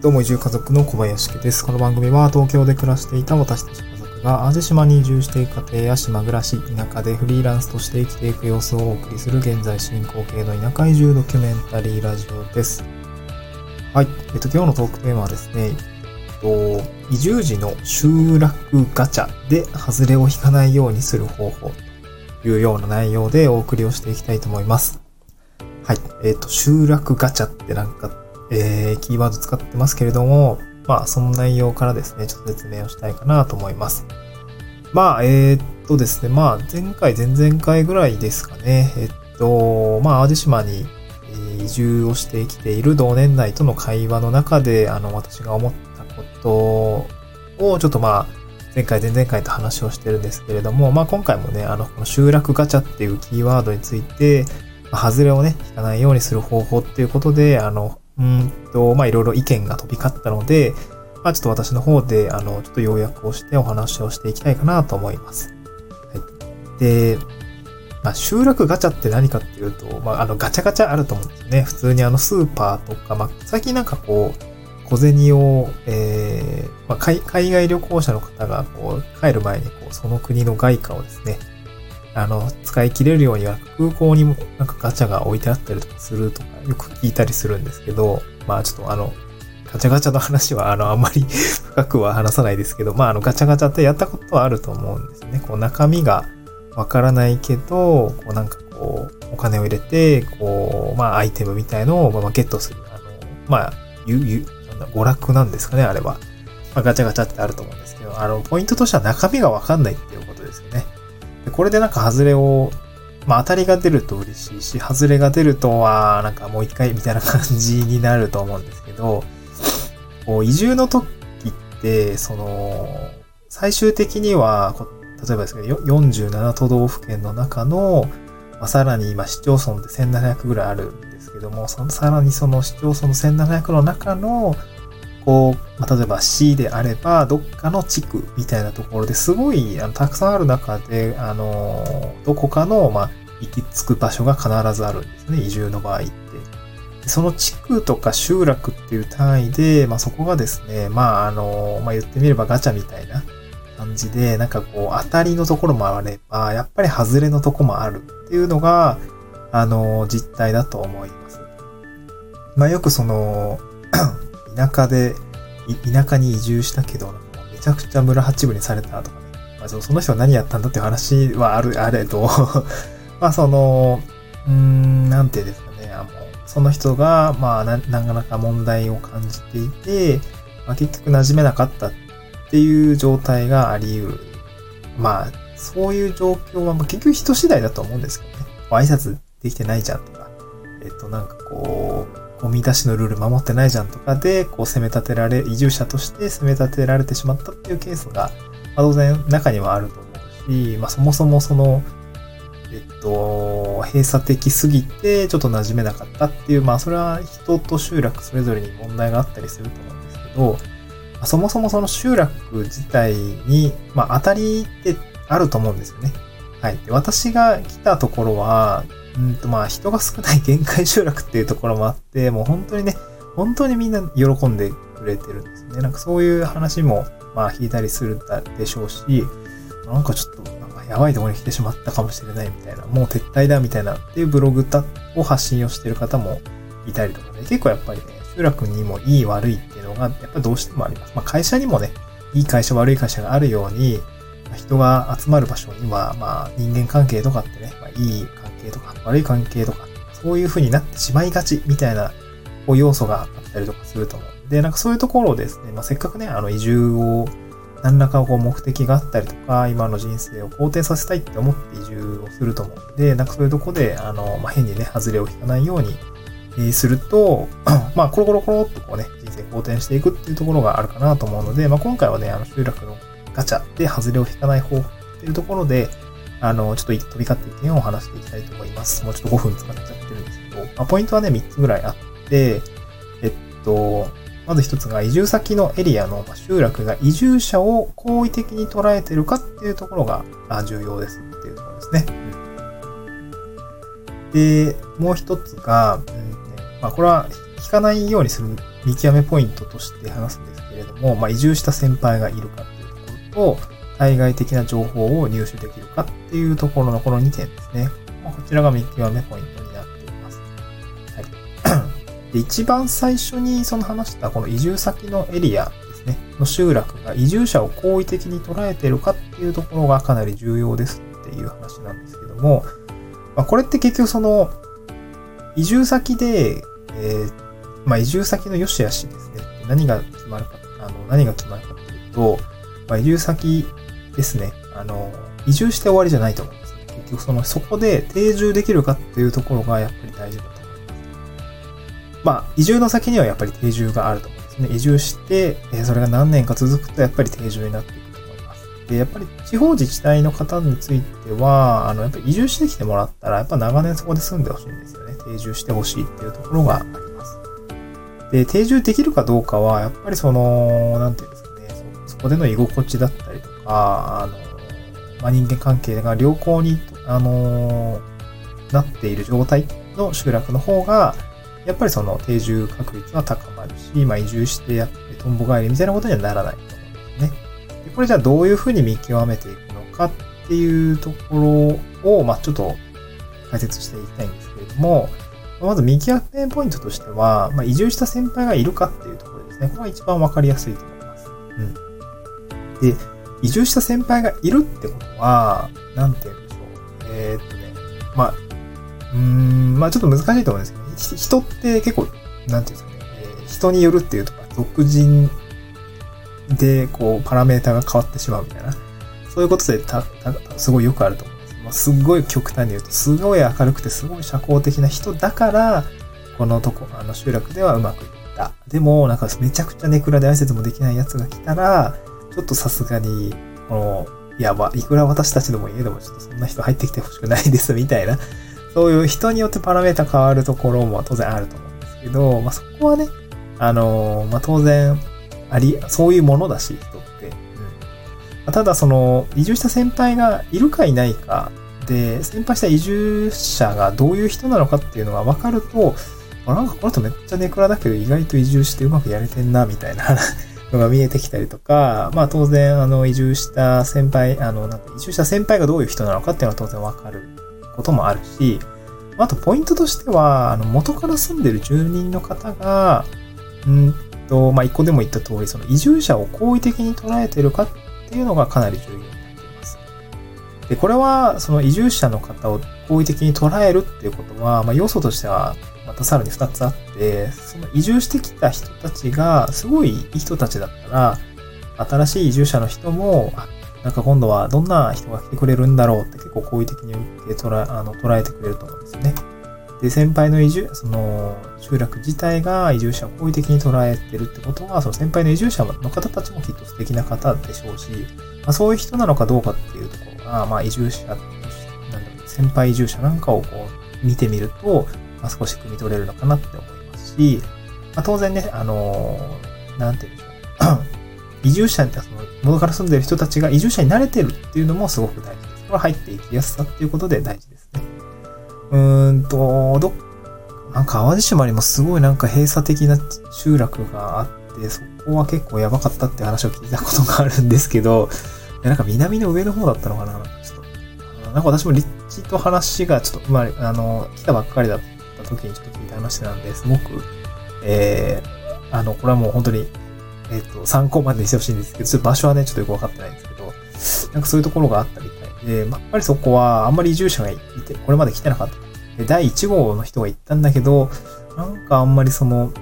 どうも移住家族の小林家です。この番組は東京で暮らしていた私たち家族が淡路島に移住していく家庭や島暮らし、田舎でフリーランスとして生きていく様子をお送りする現在進行形の田舎移住ドキュメンタリーラジオです。はい。えっと、今日のトークテーマはですね、えっと、移住時の集落ガチャで外れを引かないようにする方法というような内容でお送りをしていきたいと思います。はい。えっと、集落ガチャってなんかえー、キーワード使ってますけれども、まあ、その内容からですね、ちょっと説明をしたいかなと思います。まあ、えー、っとですね、まあ、前回、前々回ぐらいですかね、えっと、まあ、淡路島に移住をしてきている同年代との会話の中で、あの、私が思ったことを、ちょっとまあ、前回、前々回と話をしてるんですけれども、まあ、今回もね、あの、この集落ガチャっていうキーワードについて、まあ、外れをね、引かないようにする方法っていうことで、あの、うんと、まあ、いろいろ意見が飛び交ったので、まあ、ちょっと私の方で、あの、ちょっと要約をしてお話をしていきたいかなと思います。はい。で、まあ、集落ガチャって何かっていうと、まあ、あの、ガチャガチャあると思うんですよね。普通にあの、スーパーとか、まあ、最近なんかこう、小銭を、えー、まあ、海外旅行者の方が、こう、帰る前に、こう、その国の外貨をですね、あの、使い切れるようには空港にもなんかガチャが置いてあったりとかするとかよく聞いたりするんですけど、まあちょっとあの、ガチャガチャの話はあの、あんまり 深くは話さないですけど、まああの、ガチャガチャってやったことはあると思うんですね。こう中身がわからないけど、こうなんかこう、お金を入れて、こう、まあアイテムみたいのをまあゲットする。あの、まあ、ゆ、ゆ、なんだ、娯楽なんですかね、あれは。まあガチャガチャってあると思うんですけど、あの、ポイントとしては中身がわかんないっていうことですよね。これでなんか外れを、まあ当たりが出ると嬉しいし、外れが出るとは、なんかもう一回みたいな感じになると思うんですけど、こう移住の時って、その、最終的には、例えばですけど、47都道府県の中の、まあ、さらに今市町村って1700ぐらいあるんですけども、そのさらにその市町村の1700の中の、こう、まあ、例えば市であれば、どっかの地区みたいなところですごい、あの、たくさんある中で、あの、どこかの、まあ、行き着く場所が必ずあるんですね、移住の場合って。その地区とか集落っていう単位で、まあ、そこがですね、まあ、あの、まあ、言ってみればガチャみたいな感じで、なんかこう、当たりのところもあれば、やっぱり外れのとこもあるっていうのが、あの、実態だと思います。まあ、よくその、田舎で、田舎に移住したけど、めちゃくちゃ村八分にされたとかね。まあ、その人は何やったんだっていう話はある、あれど、まあその、うん、なんていうんですかね、あの、その人が、まあな、なかなか問題を感じていて、まあ、結局馴染めなかったっていう状態があり得る。まあ、そういう状況は、まあ、結局人次第だと思うんですけどね。挨拶できてないじゃんとか、えっと、なんかこう、ゴミ出しのルール守ってないじゃんとかで、こう攻め立てられ、移住者として攻め立てられてしまったっていうケースが、まあ、当然中にはあると思うし、まあそもそもその、えっと、閉鎖的すぎてちょっと馴染めなかったっていう、まあそれは人と集落それぞれに問題があったりすると思うんですけど、まあ、そもそもその集落自体に、まあ当たりってあると思うんですよね。はい。で私が来たところは、うんとまあ人が少ない限界集落っていうところもあって、もう本当にね、本当にみんな喜んでくれてるんですね。なんかそういう話もまあ引いたりするでしょうし、なんかちょっとなんかやばいところに来てしまったかもしれないみたいな、もう撤退だみたいなっていうブログを発信をしてる方もいたりとかね、結構やっぱりね、集落にもいい悪いっていうのがやっぱどうしてもあります。まあ会社にもね、いい会社悪い会社があるように、人が集まる場所には、まあ人間関係とかってね、まあ、いい関係とか悪い関係とか、そういう風になってしまいがちみたいなこう要素があったりとかすると思う。で、なんかそういうところをですね、まあ、せっかくね、あの移住を何らかこう目的があったりとか、今の人生を肯定させたいって思って移住をすると思うんで、なんかそういうとこで、あの、まあ、変にね、外れを引かないように、え、すると、まあ、コロコロコロっとこうね、人生好転していくっていうところがあるかなと思うので、まあ、今回はね、あの、集落のガチャで外れを引かない方法っていうところで、あの、ちょっと飛び交って意見を話していきたいと思います。もうちょっと5分使っちゃってるんですけど、まあ、ポイントはね、3つぐらいあって、えっと、まず一つが移住先のエリアの集落が移住者を好意的に捉えてるかっていうところが重要ですっていうところですね。で、もう一つが、うんまあ、これは引かないようにする見極めポイントとして話すんですけれども、まあ、移住した先輩がいるかっと、対外的な情報を入手できるかっていうところのこの2点ですね。ま、こちらが見極めポイントになっています。はい。で、一番最初にその話したこの移住先のエリアですね、の集落が移住者を好意的に捉えているかっていうところがかなり重要ですっていう話なんですけども、まあ、これって結局その、移住先で、えー、まあ、移住先の良し悪しですね。何が決まるか、あの、何が決まるかっていうと、ま、移住先ですね。あの、移住して終わりじゃないと思うんです。結局その、そこで定住できるかっていうところがやっぱり大事だと思います。まあ、移住の先にはやっぱり定住があると思うんですね。移住して、えそれが何年か続くとやっぱり定住になっていくと思います。で、やっぱり地方自治体の方については、あの、やっぱり移住してきてもらったら、やっぱ長年そこで住んでほしいんですよね。定住してほしいっていうところがあります。で、定住できるかどうかは、やっぱりその、なんていうんですか、こでの居心地だったりとか、あの、まあ、人間関係が良好に、あの、なっている状態の集落の方が、やっぱりその定住確率は高まるし、まあ、移住してやってトンボ帰りみたいなことにはならないと思うんですね。でこれじゃあどういうふうに見極めていくのかっていうところを、まあ、ちょっと解説していきたいんですけれども、まず見極めポイントとしては、まあ、移住した先輩がいるかっていうところですね。これが一番わかりやすいと思います。うん。で、移住した先輩がいるってことは、なんて言うんでしょう。えー、っとね、まあ、うーん、まあちょっと難しいと思うんですけど、人って結構、なんていうんですかね、えー、人によるっていうとか、俗人で、こう、パラメータが変わってしまうみたいな、そういうことでた、た、すごいよくあると思うんです。まあ、すごい極端に言うと、すごい明るくて、すごい社交的な人だから、このとこ、あの集落ではうまくいった。でも、なんかめちゃくちゃネクラで挨拶もできない奴が来たら、ちょっとさすがに、この、いや、ば、いくら私たちでも言えども、ちょっとそんな人入ってきてほしくないです、みたいな。そういう人によってパラメータ変わるところも当然あると思うんですけど、まあ、そこはね、あのまあ、当然、あり、そういうものだし、人って。うんまただ、その、移住した先輩がいるかいないかで、先輩した移住者がどういう人なのかっていうのが分かると、あなんかこの人めっちゃネクラだけど意外と移住してうまくやれてんな、みたいなのが見えてきたりとか、まあ当然、あの、移住した先輩、あの、なんか移住した先輩がどういう人なのかっていうのは当然わかることもあるし、あとポイントとしては、あの、元から住んでる住人の方が、うんと、まあ一個でも言った通り、その移住者を好意的に捉えてるかっていうのがかなり重要になっています。で、これは、その移住者の方を好意的に捉えるっていうことは、まあ要素としては、またさらに2つあって、その移住してきた人たちが、すごいいい人たちだったら、新しい移住者の人も、なんか今度はどんな人が来てくれるんだろうって結構好意的に受け捉え、あの、捉えてくれると思うんですよね。で、先輩の移住、その、集落自体が移住者を好意的に捉えてるってことは、その先輩の移住者の方たちもきっと素敵な方でしょうし、まあ、そういう人なのかどうかっていうところが、まあ移住者、なんだろう、先輩移住者なんかをこう見てみると、まあ、少し汲み取れるのかなって思いますし、まあ、当然ね、あのー、なんて言うんでしょう。移住者に、その、元から住んでる人たちが移住者に慣れてるっていうのもすごく大事です。これ入っていきやすさっていうことで大事ですね。うーんと、ど、なんか淡路島にもすごいなんか閉鎖的な集落があって、そこは結構やばかったって話を聞いたことがあるんですけど、なんか南の上の方だったのかなちょっと、なんか私も立地と話がちょっと、まあ、あの、来たばっかりだった時にちょっと聞いた話なんで、すごく、えー、あの、これはもう本当に、えっ、ー、と、参考までにしてほしいんですけど、ちょっと場所はね、ちょっとよくわかってないんですけど、なんかそういうところがあったみたいで、まあ、やっぱりそこはあんまり移住者がいて、これまで来てなかった。で、第1号の人が行ったんだけど、なんかあんまりその、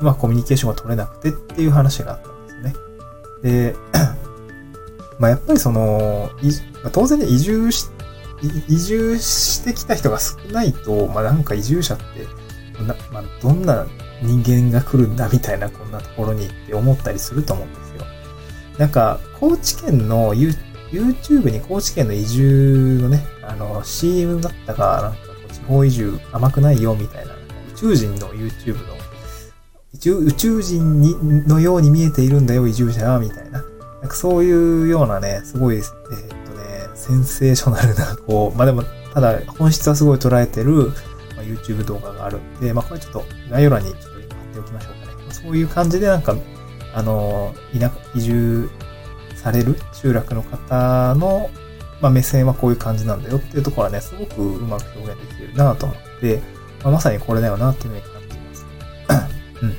うまくコミュニケーションが取れなくてっていう話があったんですね。で、まあやっぱりその、当然ね、移住し移住してきた人が少ないと、まあなんか移住者って、なまあ、どんな人間が来るんだみたいなこんなところにって思ったりすると思うんですよ。なんか、高知県の YouTube に高知県の移住のね、あの CM だったか、なんか地方移住甘くないよみたいな、宇宙人の YouTube の、宇宙人にのように見えているんだよ、移住者は、みたいな。なんかそういうようなね、すごい、えーセンセーショナルな、こう、まあでも、ただ本質はすごい捉えてる、まあ、YouTube 動画があるんで、まあこれちょっと概要欄にちょっと貼っておきましょうかね。そういう感じでなんか、あの、田、移住される集落の方の、まあ、目線はこういう感じなんだよっていうところはね、すごくうまく表現できてるなと思って、まあ、まさにこれだよなっていうふうに感じます。うん。だ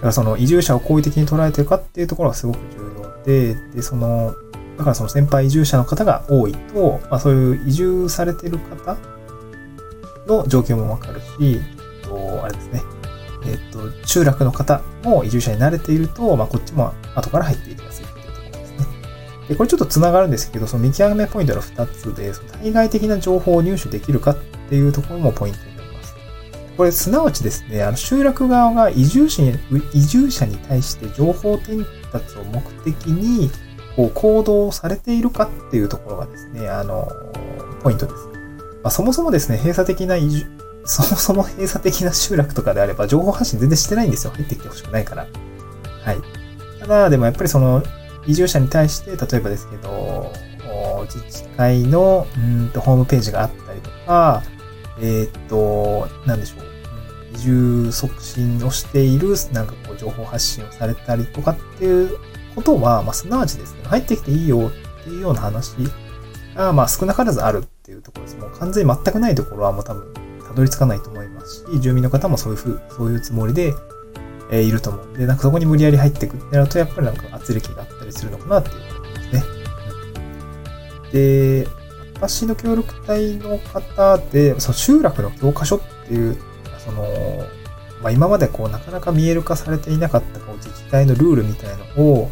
からその移住者を好意的に捉えてるかっていうところがすごく重要で、で、その、だからその先輩移住者の方が多いと、まあそういう移住されてる方の状況もわかるし、と、あれですね。えっ、と、集落の方も移住者に慣れていると、まあこっちも後から入っていきやすいっていうところですね。で、これちょっと繋がるんですけど、その見極めポイントの2つで、その対外的な情報を入手できるかっていうところもポイントになります。これ、すなわちですね、あの集落側が移住者に、移住者に対して情報伝達を目的に、こう行動されているかっていうところがですね、あの、ポイントです。まあ、そもそもですね、閉鎖的な移住、そもそも閉鎖的な集落とかであれば情報発信全然してないんですよ。入ってきてほしくないから。はい。ただ、でもやっぱりその移住者に対して、例えばですけど、自治会のうんとホームページがあったりとか、えー、っと、なんでしょう。移住促進をしている、なんかこう情報発信をされたりとかっていうことは、まあ、すなわちですね、入ってきていいよっていうような話が、まあ、少なからずあるっていうところです。もう完全に全くないところはもう多分、たどり着かないと思いますし、住民の方もそういうふう、そういうつもりで、えー、いると思う。で、なんかそこに無理やり入ってくってなると、やっぱりなんか圧力があったりするのかなっていうことですね。で、私の協力隊の方で、その集落の教科書っていう、その、まあ、今までこうなかなか見える化されていなかったこう自治体のルールみたいのを、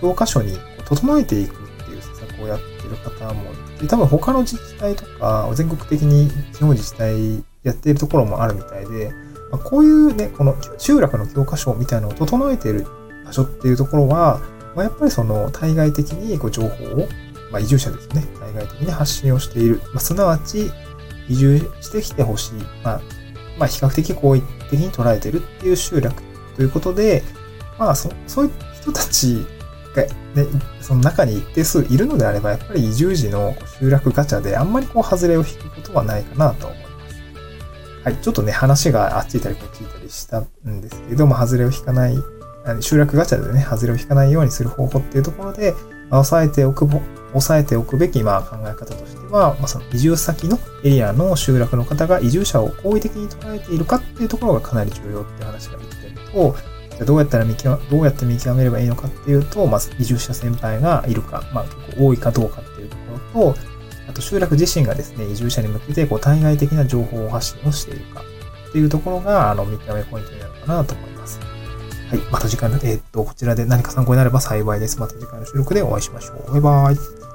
教科書に整えていくっていう施策をやってる方もいて、多分他の自治体とか、全国的に地方自治体やっているところもあるみたいで、ま、こういうね、この集落の教科書みたいなのを整えている場所っていうところは、まあ、やっぱりその対外的にこう情報を、まあ、移住者ですね、対外的に発信をしている。まあ、すなわち、移住してきてほしい。まあ、まあ、比較的好意的に捉えてるっていう集落ということで、まあ、そそういう人たちが、ね、その中に一定数いるのであれば、やっぱり移住時の集落ガチャであんまりこう、外れを引くことはないかなと思います。はい、ちょっとね、話があっち行ったりこっち行ったりしたんですけども、外れを引かない、集落ガチャでね、外れを引かないようにする方法っていうところで、まあ、抑えておく、抑えておくべき、まあ、考え方としては、まあ、その移住先のエリアの集落の方が移住者を好意的に捉えているかっていうところがかなり重要って話が言ってると、じゃどうやったら見極めどうやって見極めればいいのかっていうと、まず移住者先輩がいるか、まあ結構多いかどうかっていうところと、あと集落自身がですね、移住者に向けてこう対外的な情報発信をしているかっていうところが、あの、見極めポイントになるかなと思います。はい。また次回の、えー、っと、こちらで何か参考になれば幸いです。また次回の収録でお会いしましょう。バイバイ。